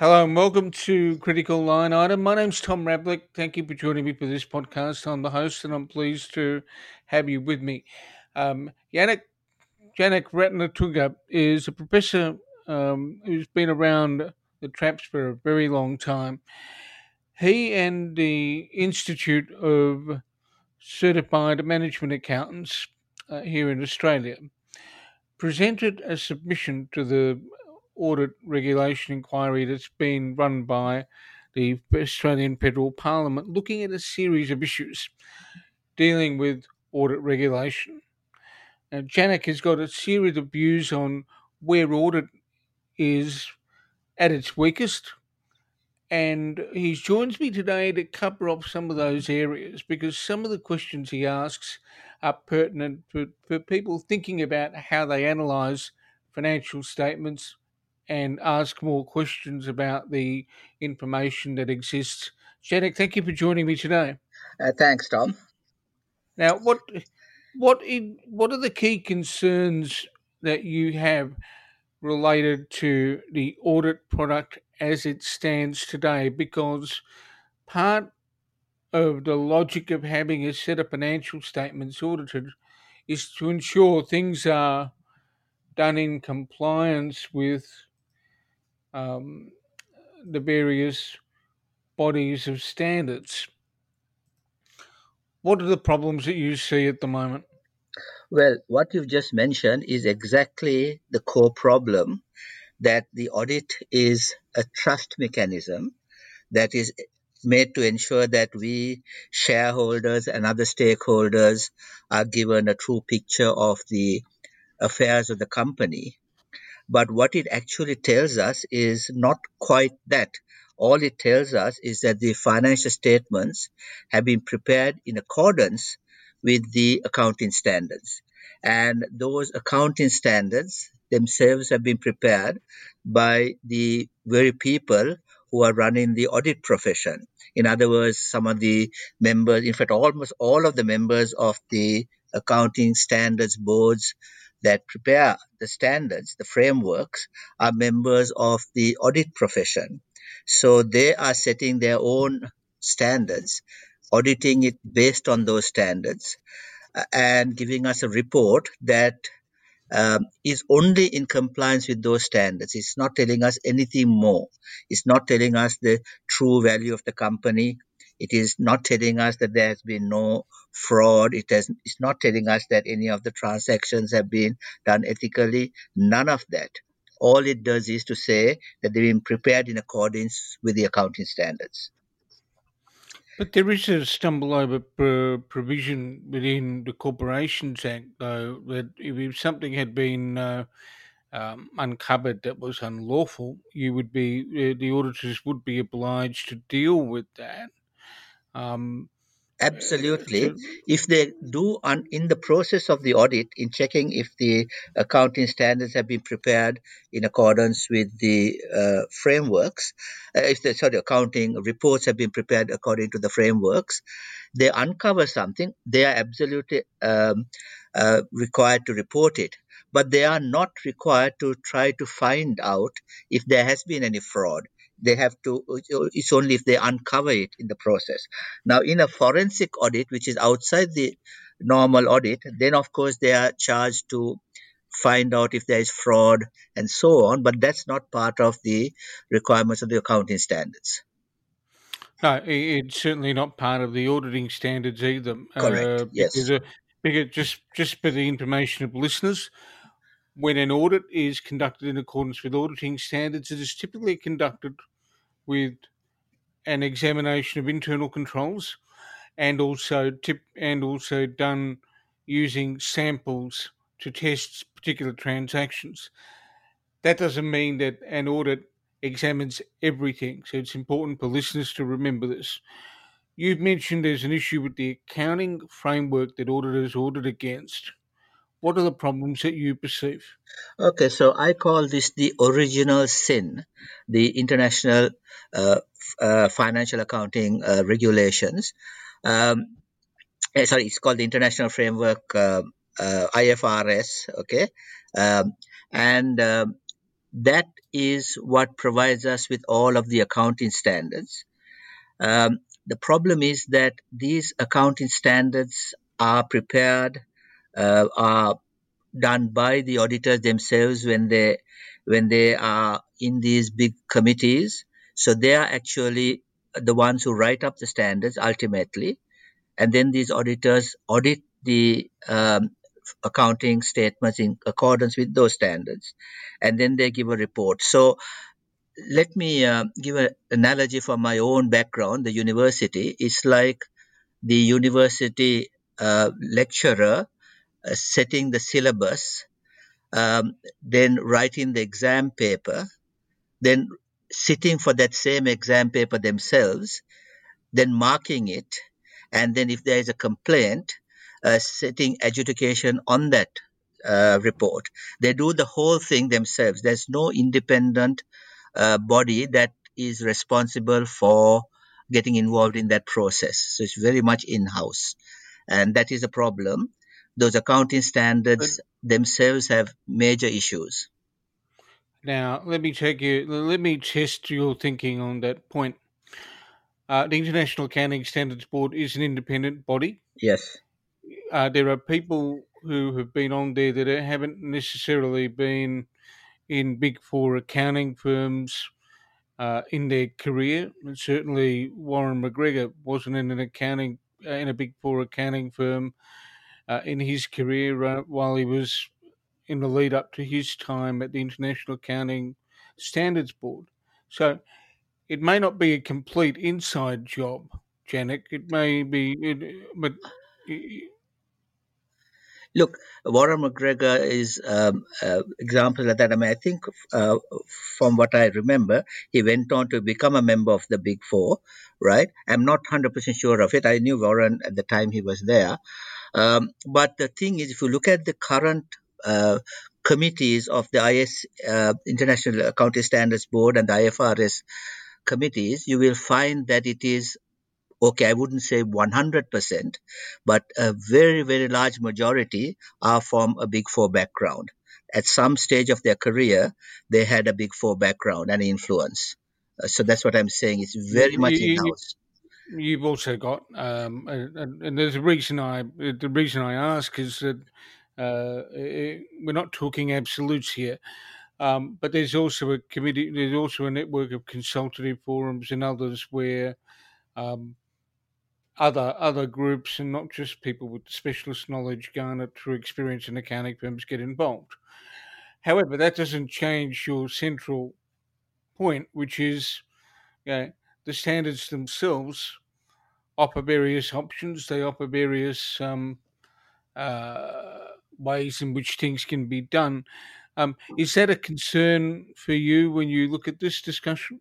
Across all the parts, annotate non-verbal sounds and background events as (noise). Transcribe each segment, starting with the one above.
Hello and welcome to Critical Line Item. My name's Tom Ravlic. Thank you for joining me for this podcast. I'm the host and I'm pleased to have you with me. Um, Yannick Janek Ratnatunga is a professor um, who's been around the traps for a very long time. He and the Institute of Certified Management Accountants uh, here in Australia presented a submission to the audit regulation inquiry that's been run by the Australian Federal Parliament looking at a series of issues dealing with audit regulation. Janek has got a series of views on where audit is at its weakest, and he joins me today to cover off some of those areas because some of the questions he asks are pertinent for, for people thinking about how they analyse financial statements and ask more questions about the information that exists. Janek, thank you for joining me today. Uh, thanks, Tom. Now, what what in, what are the key concerns that you have related to the audit product as it stands today? Because part of the logic of having a set of financial statements audited is to ensure things are done in compliance with um, the various bodies of standards. What are the problems that you see at the moment? Well, what you've just mentioned is exactly the core problem that the audit is a trust mechanism that is made to ensure that we shareholders and other stakeholders are given a true picture of the affairs of the company. But what it actually tells us is not quite that. All it tells us is that the financial statements have been prepared in accordance with the accounting standards. And those accounting standards themselves have been prepared by the very people who are running the audit profession. In other words, some of the members, in fact, almost all of the members of the accounting standards boards that prepare the standards, the frameworks, are members of the audit profession. So they are setting their own standards, auditing it based on those standards, uh, and giving us a report that um, is only in compliance with those standards. It's not telling us anything more. It's not telling us the true value of the company. It is not telling us that there has been no fraud. It has, it's not telling us that any of the transactions have been done ethically. None of that. All it does is to say that they've been prepared in accordance with the accounting standards. But there is a stumble over provision within the Corporations Act, though, that if something had been uh, um, uncovered that was unlawful, you would be uh, the auditors would be obliged to deal with that. Um, Absolutely. If they do on, in the process of the audit, in checking if the accounting standards have been prepared in accordance with the uh, frameworks, uh, if the sorry accounting reports have been prepared according to the frameworks, they uncover something, they are absolutely um, uh, required to report it. But they are not required to try to find out if there has been any fraud they have to it's only if they uncover it in the process. Now in a forensic audit which is outside the normal audit then of course they are charged to find out if there is fraud and so on but that's not part of the requirements of the accounting standards. No it's certainly not part of the auditing standards either. Correct uh, yes. because, uh, because just just for the information of listeners when an audit is conducted in accordance with auditing standards, it is typically conducted with an examination of internal controls and also tip and also done using samples to test particular transactions. That doesn't mean that an audit examines everything, so it's important for listeners to remember this. You've mentioned there's an issue with the accounting framework that auditors audit against. What are the problems that you perceive? Okay, so I call this the original sin, the international uh, uh, financial accounting uh, regulations. Um, eh, sorry, it's called the International Framework uh, uh, IFRS. Okay, um, and um, that is what provides us with all of the accounting standards. Um, the problem is that these accounting standards are prepared, are done by the auditors themselves when they when they are in these big committees. So they are actually the ones who write up the standards ultimately, and then these auditors audit the um, accounting statements in accordance with those standards, and then they give a report. So let me uh, give an analogy from my own background. The university is like the university uh, lecturer uh, setting the syllabus, um, then writing the exam paper, then sitting for that same exam paper themselves, then marking it, and then if there is a complaint, uh, setting adjudication on that uh, report. They do the whole thing themselves. There's no independent uh, body that is responsible for getting involved in that process. So it's very much in house. And that is a problem. Those accounting standards themselves have major issues. Now, let me take you, let me test your thinking on that point. Uh, the International Accounting Standards Board is an independent body. Yes. Uh, there are people who have been on there that haven't necessarily been in big four accounting firms uh, in their career. And certainly, Warren McGregor wasn't in an accounting uh, in a big four accounting firm uh, in his career uh, while he was in the lead up to his time at the International Accounting Standards Board. So it may not be a complete inside job, Janek. It may be, it, but Look, Warren McGregor is um, uh, example of that. I mean, I think uh, from what I remember, he went on to become a member of the Big Four, right? I'm not 100% sure of it. I knew Warren at the time he was there. Um, but the thing is, if you look at the current uh, committees of the IS uh, International Accounting Standards Board and the IFRS committees, you will find that it is okay, I wouldn't say 100%, but a very, very large majority are from a Big Four background. At some stage of their career, they had a Big Four background and influence. Uh, so that's what I'm saying. It's very much in house. You've also got, um, and, and, there's a reason I the reason I ask is that uh, it, we're not talking absolutes here. Um, but there's also a committee, there's also a network of consultative forums and others where um, other other groups and not just people with specialist knowledge garnered through experience in accounting firms get involved. However, that doesn't change your central point, which is you know, the standards themselves offer various options. They offer various um, uh, ways in which things can be done. Um, is that a concern for you when you look at this discussion?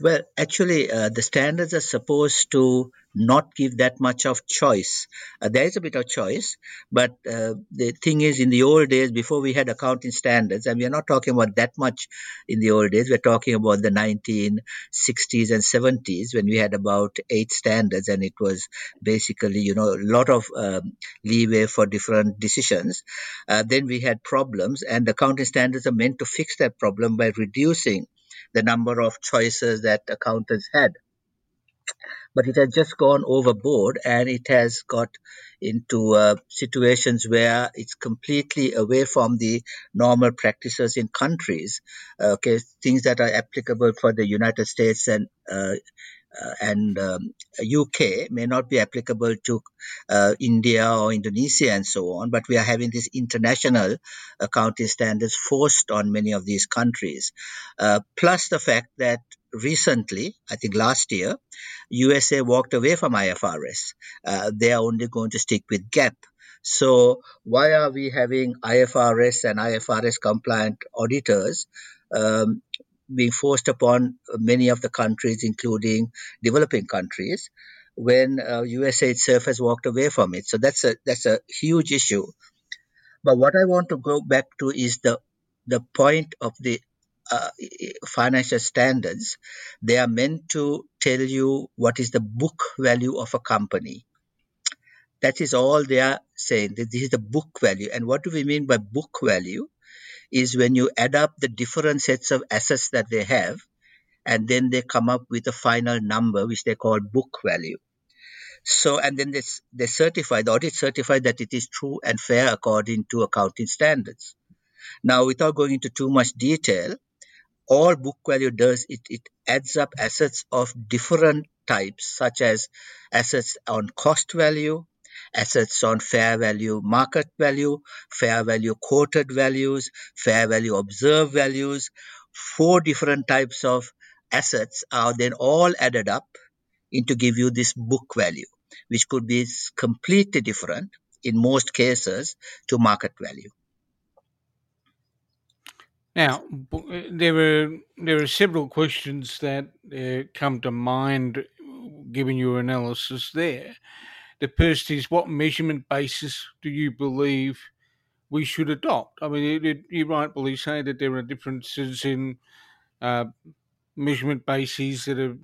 Well, actually, uh, the standards are supposed to not give that much of choice. Uh, there is a bit of choice, but uh, the thing is, in the old days, before we had accounting standards, and we are not talking about that much in the old days, we're talking about the 1960s and 70s when we had about eight standards, and it was basically, you know, a lot of um, leeway for different decisions. Uh, then we had problems, and the accounting standards are meant to fix that problem by reducing the number of choices that accountants had. But it has just gone overboard and it has got into uh, situations where it's completely away from the normal practices in countries. Uh, okay, things that are applicable for the United States and uh, and um, UK may not be applicable to uh, India or Indonesia and so on, but we are having these international accounting standards forced on many of these countries. Uh, plus the fact that recently, I think last year, USA walked away from IFRS. Uh, they are only going to stick with GAAP. So why are we having IFRS and IFRS compliant auditors um, being forced upon many of the countries, including developing countries, when uh, USA itself has walked away from it. So that's a that's a huge issue. But what I want to go back to is the the point of the uh, financial standards. They are meant to tell you what is the book value of a company. That is all they are saying. This is the book value. And what do we mean by book value? Is when you add up the different sets of assets that they have, and then they come up with a final number, which they call book value. So, and then they, they certify, the audit certify that it is true and fair according to accounting standards. Now, without going into too much detail, all book value does it, it adds up assets of different types, such as assets on cost value, assets on fair value market value, fair value quoted values, fair value observed values. Four different types of assets are then all added up into give you this book value, which could be completely different in most cases to market value. Now, there are there are several questions that uh, come to mind given your analysis there. The first is what measurement basis do you believe we should adopt? I mean, it, it, you rightfully say that there are differences in uh, measurement bases that have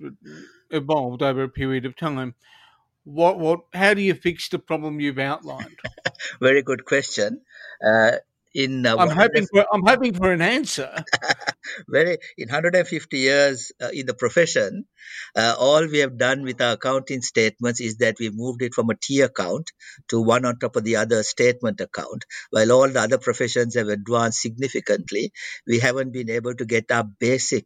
evolved over a period of time. What, what, how do you fix the problem you've outlined? (laughs) Very good question. Uh, in uh, I'm hoping for I'm hoping for an answer. (laughs) very in 150 years uh, in the profession, uh, all we have done with our accounting statements is that we moved it from a T account to one on top of the other statement account. While all the other professions have advanced significantly, we haven't been able to get our basic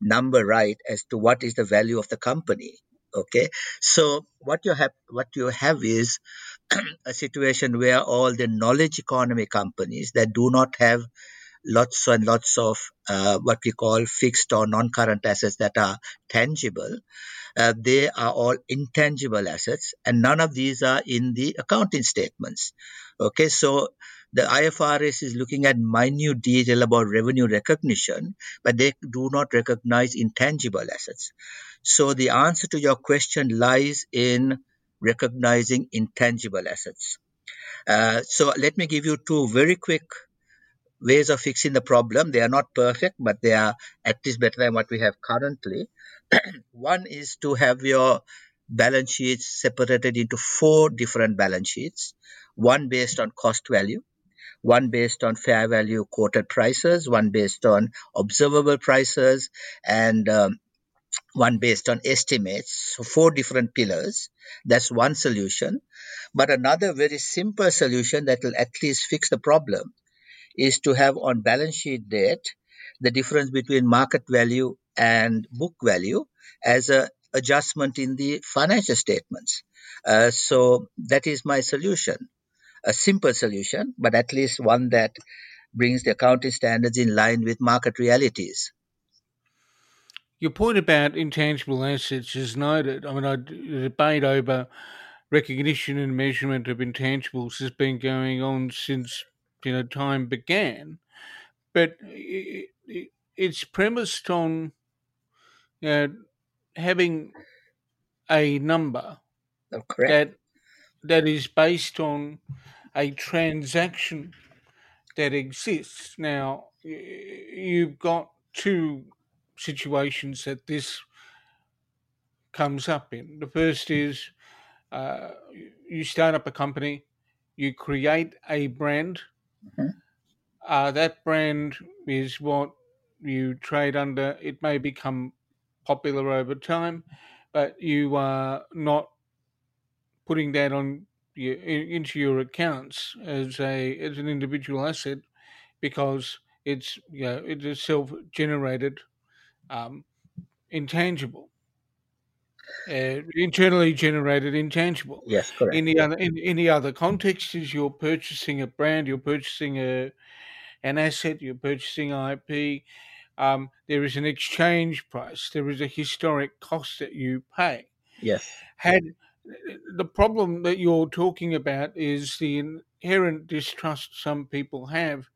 number right as to what is the value of the company. Okay, so what you have what you have is (clears throat) a situation where all the knowledge economy companies that do not have lots and lots of uh, what we call fixed or non-current assets that are tangible. Uh, they are all intangible assets and none of these are in the accounting statements. Okay so the ifrs is looking at minute detail about revenue recognition but they do not recognize intangible assets. So the answer to your question lies in recognizing intangible assets. Uh, so let me give you two very quick ways of fixing the problem. They are not perfect, but they are at least better than what we have currently. (clears throat) One is to have your balance sheets separated into four different balance sheets one based on cost value, one based on fair value quoted prices, one based on observable prices, and um, one based on estimates. So four different pillars. That's one solution. But another very simple solution that will at least fix the problem is to have on balance sheet date the difference between market value and book value as a adjustment in the financial statements. Uh, so that is my solution. A simple solution, but at least one that brings the accounting standards in line with market realities. Your point about intangible assets is noted. I mean, I, the debate over recognition and measurement of intangibles has been going on since you know time began, but it, it, it's premised on you know, having a number oh, that that is based on a transaction that exists. Now, you've got two situations that this comes up in. The first is uh, you start up a company, you create a brand. Mm-hmm. Uh, that brand is what you trade under. It may become popular over time, but you are not putting that on your, into your accounts as a as an individual asset because it's you know, it is self generated um, intangible, uh, internally generated intangible. Yes, correct. In the other in any other context, is you're purchasing a brand, you're purchasing a an asset, you're purchasing IP. Um, there is an exchange price. There is a historic cost that you pay. Yes. Had the problem that you're talking about is the inherent distrust some people have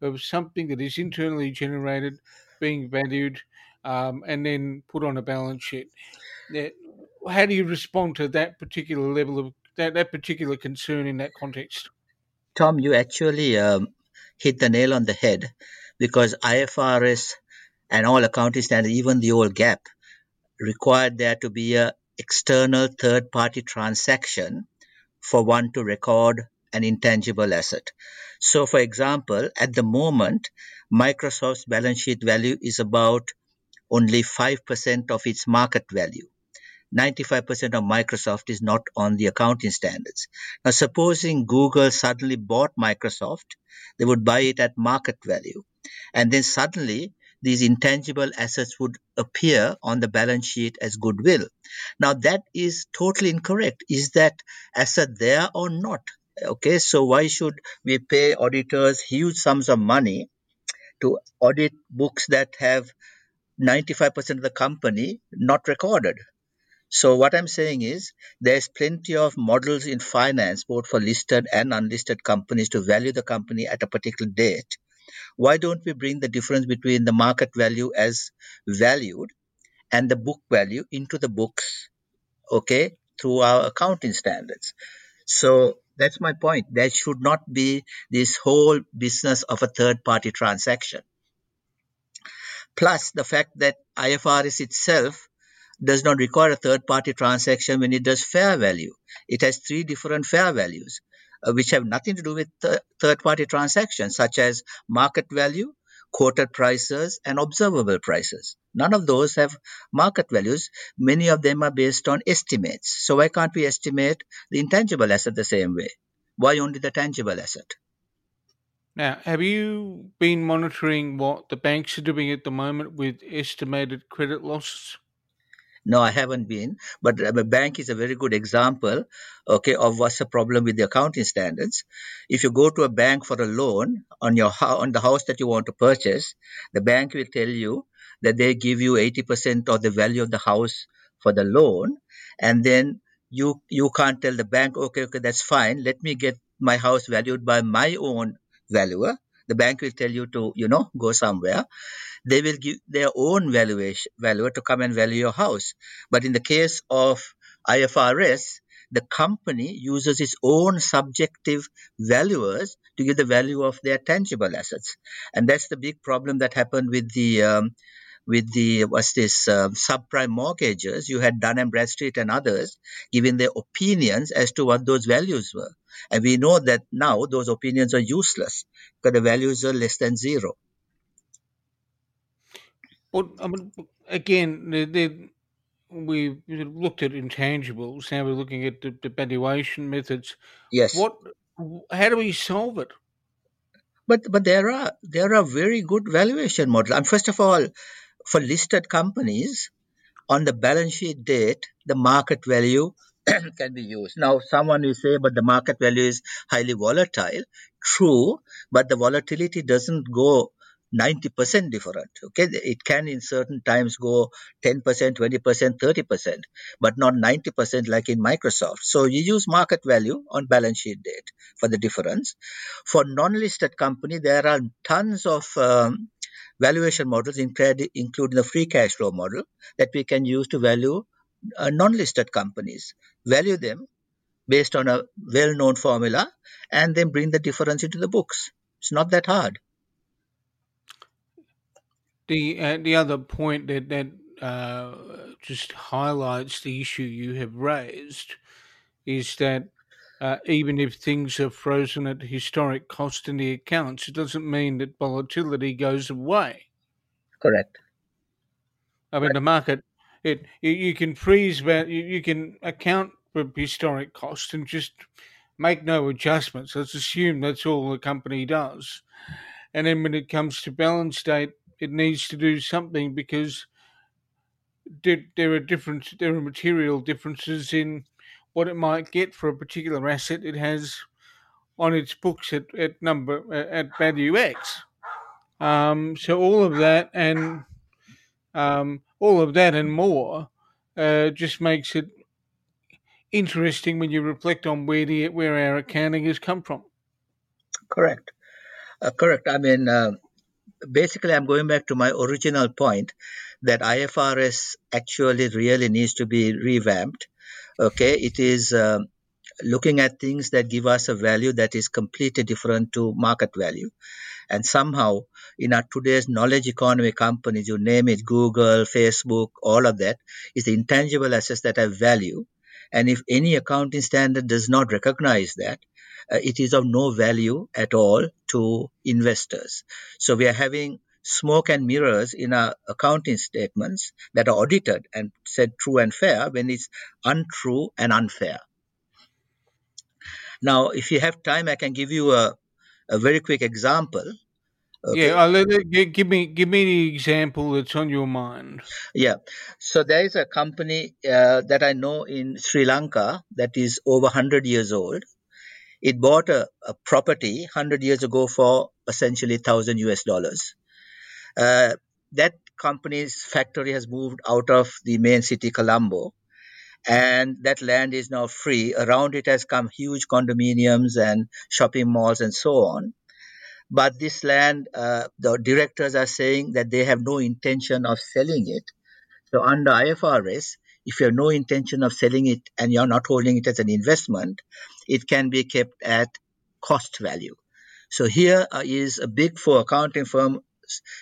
of something that is internally generated being valued um, and then put on a balance sheet. How do you respond to that particular level of that, that particular concern in that context? Tom, you actually um, hit the nail on the head because IFRS and all accounting standards, even the old GAAP, required there to be a external third party transaction for one to record an intangible asset. So, for example, at the moment, Microsoft's balance sheet value is about only 5% of its market value. 95% of Microsoft is not on the accounting standards. Now, supposing Google suddenly bought Microsoft, they would buy it at market value. And then suddenly these intangible assets would appear on the balance sheet as goodwill. Now, that is totally incorrect. Is that asset there or not? Okay, so why should we pay auditors huge sums of money to audit books that have 95% of the company not recorded? So, what I'm saying is there's plenty of models in finance, both for listed and unlisted companies, to value the company at a particular date why don't we bring the difference between the market value as valued and the book value into the books, okay, through our accounting standards? So that's my point. There should not be this whole business of a third party transaction. Plus, the fact that IFRS itself does not require a third party transaction when it does fair value. It has three different fair values uh, which have nothing to do with th- third party transactions, such as market value, quoted prices, and observable prices. None of those have market values. Many of them are based on estimates. So, why can't we estimate the intangible asset the same way? Why only the tangible asset? Now, have you been monitoring what the banks are doing at the moment with estimated credit losses? No, I haven't been, but uh, a bank is a very good example, okay, of what's the problem with the accounting standards. If you go to a bank for a loan on your on the house that you want to purchase, the bank will tell you that they give you 80% of the value of the house for the loan, and then you you can't tell the bank, okay, okay, that's fine. Let me get my house valued by my own valuer. The bank will tell you to, you know, go somewhere they will give their own valuation valuer to come and value your house. But in the case of IFRS, the company uses its own subjective valuers to give the value of their tangible assets, and that's the big problem that happened with the um, with the what's this uh, subprime mortgages. You had Dun and Bradstreet and others giving their opinions as to what those values were, and we know that now those opinions are useless because the values are less than zero. Well, I mean, again, the, the, we looked at intangibles. Now we're looking at the, the valuation methods. Yes. What? How do we solve it? But but there are there are very good valuation models. And first of all, for listed companies, on the balance sheet date, the market value (coughs) can be used. Now, someone will say, but the market value is highly volatile. True, but the volatility doesn't go 90% different. Okay, it can in certain times go 10%, 20%, 30%, but not 90% like in Microsoft. So you use market value on balance sheet date for the difference. For non-listed company, there are tons of um, valuation models, including the free cash flow model that we can use to value uh, non-listed companies. Value them based on a well-known formula and then bring the difference into the books. It's not that hard. The uh, the other point that that uh, just highlights the issue you have raised is that uh, even if things are frozen at historic cost in the accounts, it doesn't mean that volatility goes away. Correct. I mean, the market, it you, you can freeze, you, you can account for historic cost and just make no adjustments. Let's assume that's all the company does. And then when it comes to balance date, it needs to do something because there are different there are material differences in what it might get for a particular asset it has on its books at, at number at value X. Um, so all of that and um, all of that and more uh, just makes it interesting when you reflect on where the where our accounting has come from. Correct, uh, correct. I mean, uh, basically, I'm going back to my original point that IFRS actually really needs to be revamped. Okay, it is uh, looking at things that give us a value that is completely different to market value. And somehow, in our today's knowledge economy companies, you name it, Google, Facebook, all of that, is the intangible assets that have value. And if any accounting standard does not recognize that, uh, it is of no value at all to investors. So we are having smoke and mirrors in our accounting statements that are audited and said true and fair when it's untrue and unfair. Now, if you have time, I can give you a, a very quick example. Okay. Yeah, it, give me give me the example that's on your mind. Yeah, so there is a company uh, that I know in Sri Lanka that is over hundred years old. It bought a, a property hundred years ago for essentially thousand US dollars. Uh, that company's factory has moved out of the main city, Colombo, and that land is now free. Around it has come huge condominiums and shopping malls and so on. But this land, uh, the directors are saying that they have no intention of selling it. So under IFRS, if you have no intention of selling it and you're not holding it as an investment, it can be kept at cost value. So here uh, a big four accounting firm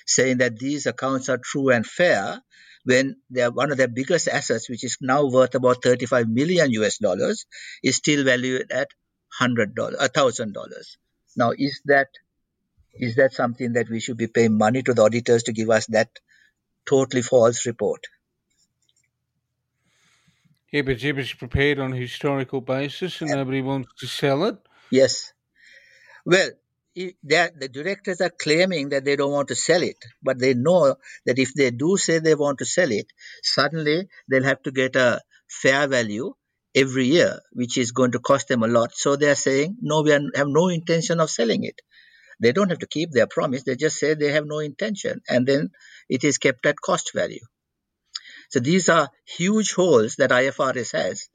saying that these accounts are true and fair when one of their biggest assets, which is now worth about 35 million US dollars, is still valued at hundred dollars, a thousand dollars. Now, is that is that something that we should be paying money to the auditors to give us that totally false report? Yeah, but it was prepared on a historical basis and nobody wants to sell it. Yes. Well, the directors are claiming that they don't want to sell it, but they know that if they do say they want to sell it, suddenly they'll have to get a fair value every year, which is going to cost them a lot. So they are saying, no, we have no intention of selling it. They don't have to keep their promise. They just say they have no intention, and then it is kept at cost value. So these are huge holes that IFRS has,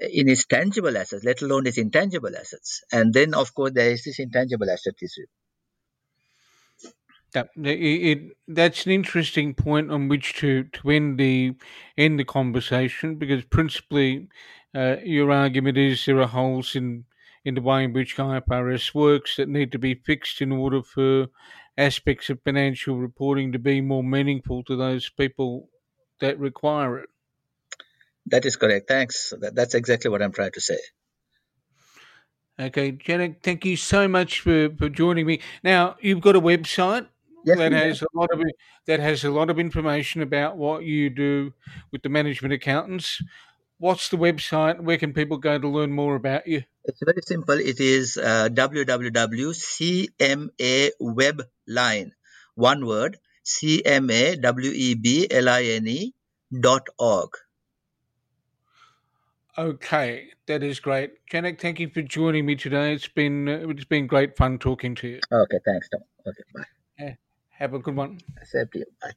in its tangible assets, let alone its intangible assets. And then, of course, there is this intangible asset issue. That it, it, that's an interesting point on which to, to end the end the conversation because principally uh, your argument is there are holes in in the way in which IFRS works that need to be fixed in order for aspects of financial reporting to be more meaningful to those people that require it. That is correct. Thanks. That's exactly what I'm trying to say. Okay, Janek, thank you so much for, for joining me. Now, you've got a website yes, that has a lot of that has a lot of information about what you do with the management accountants. What's the website? Where can people go to learn more about you? It's very simple. It is uh, www.cmawebline, one word, C-M-A-W-E-B-L-I-N-E dot org. Okay, that is great. Janek, thank you for joining me today. It's been uh, it's been great fun talking to you. Okay, thanks, Tom. Okay, bye. Have a good one. Same to you. Bye.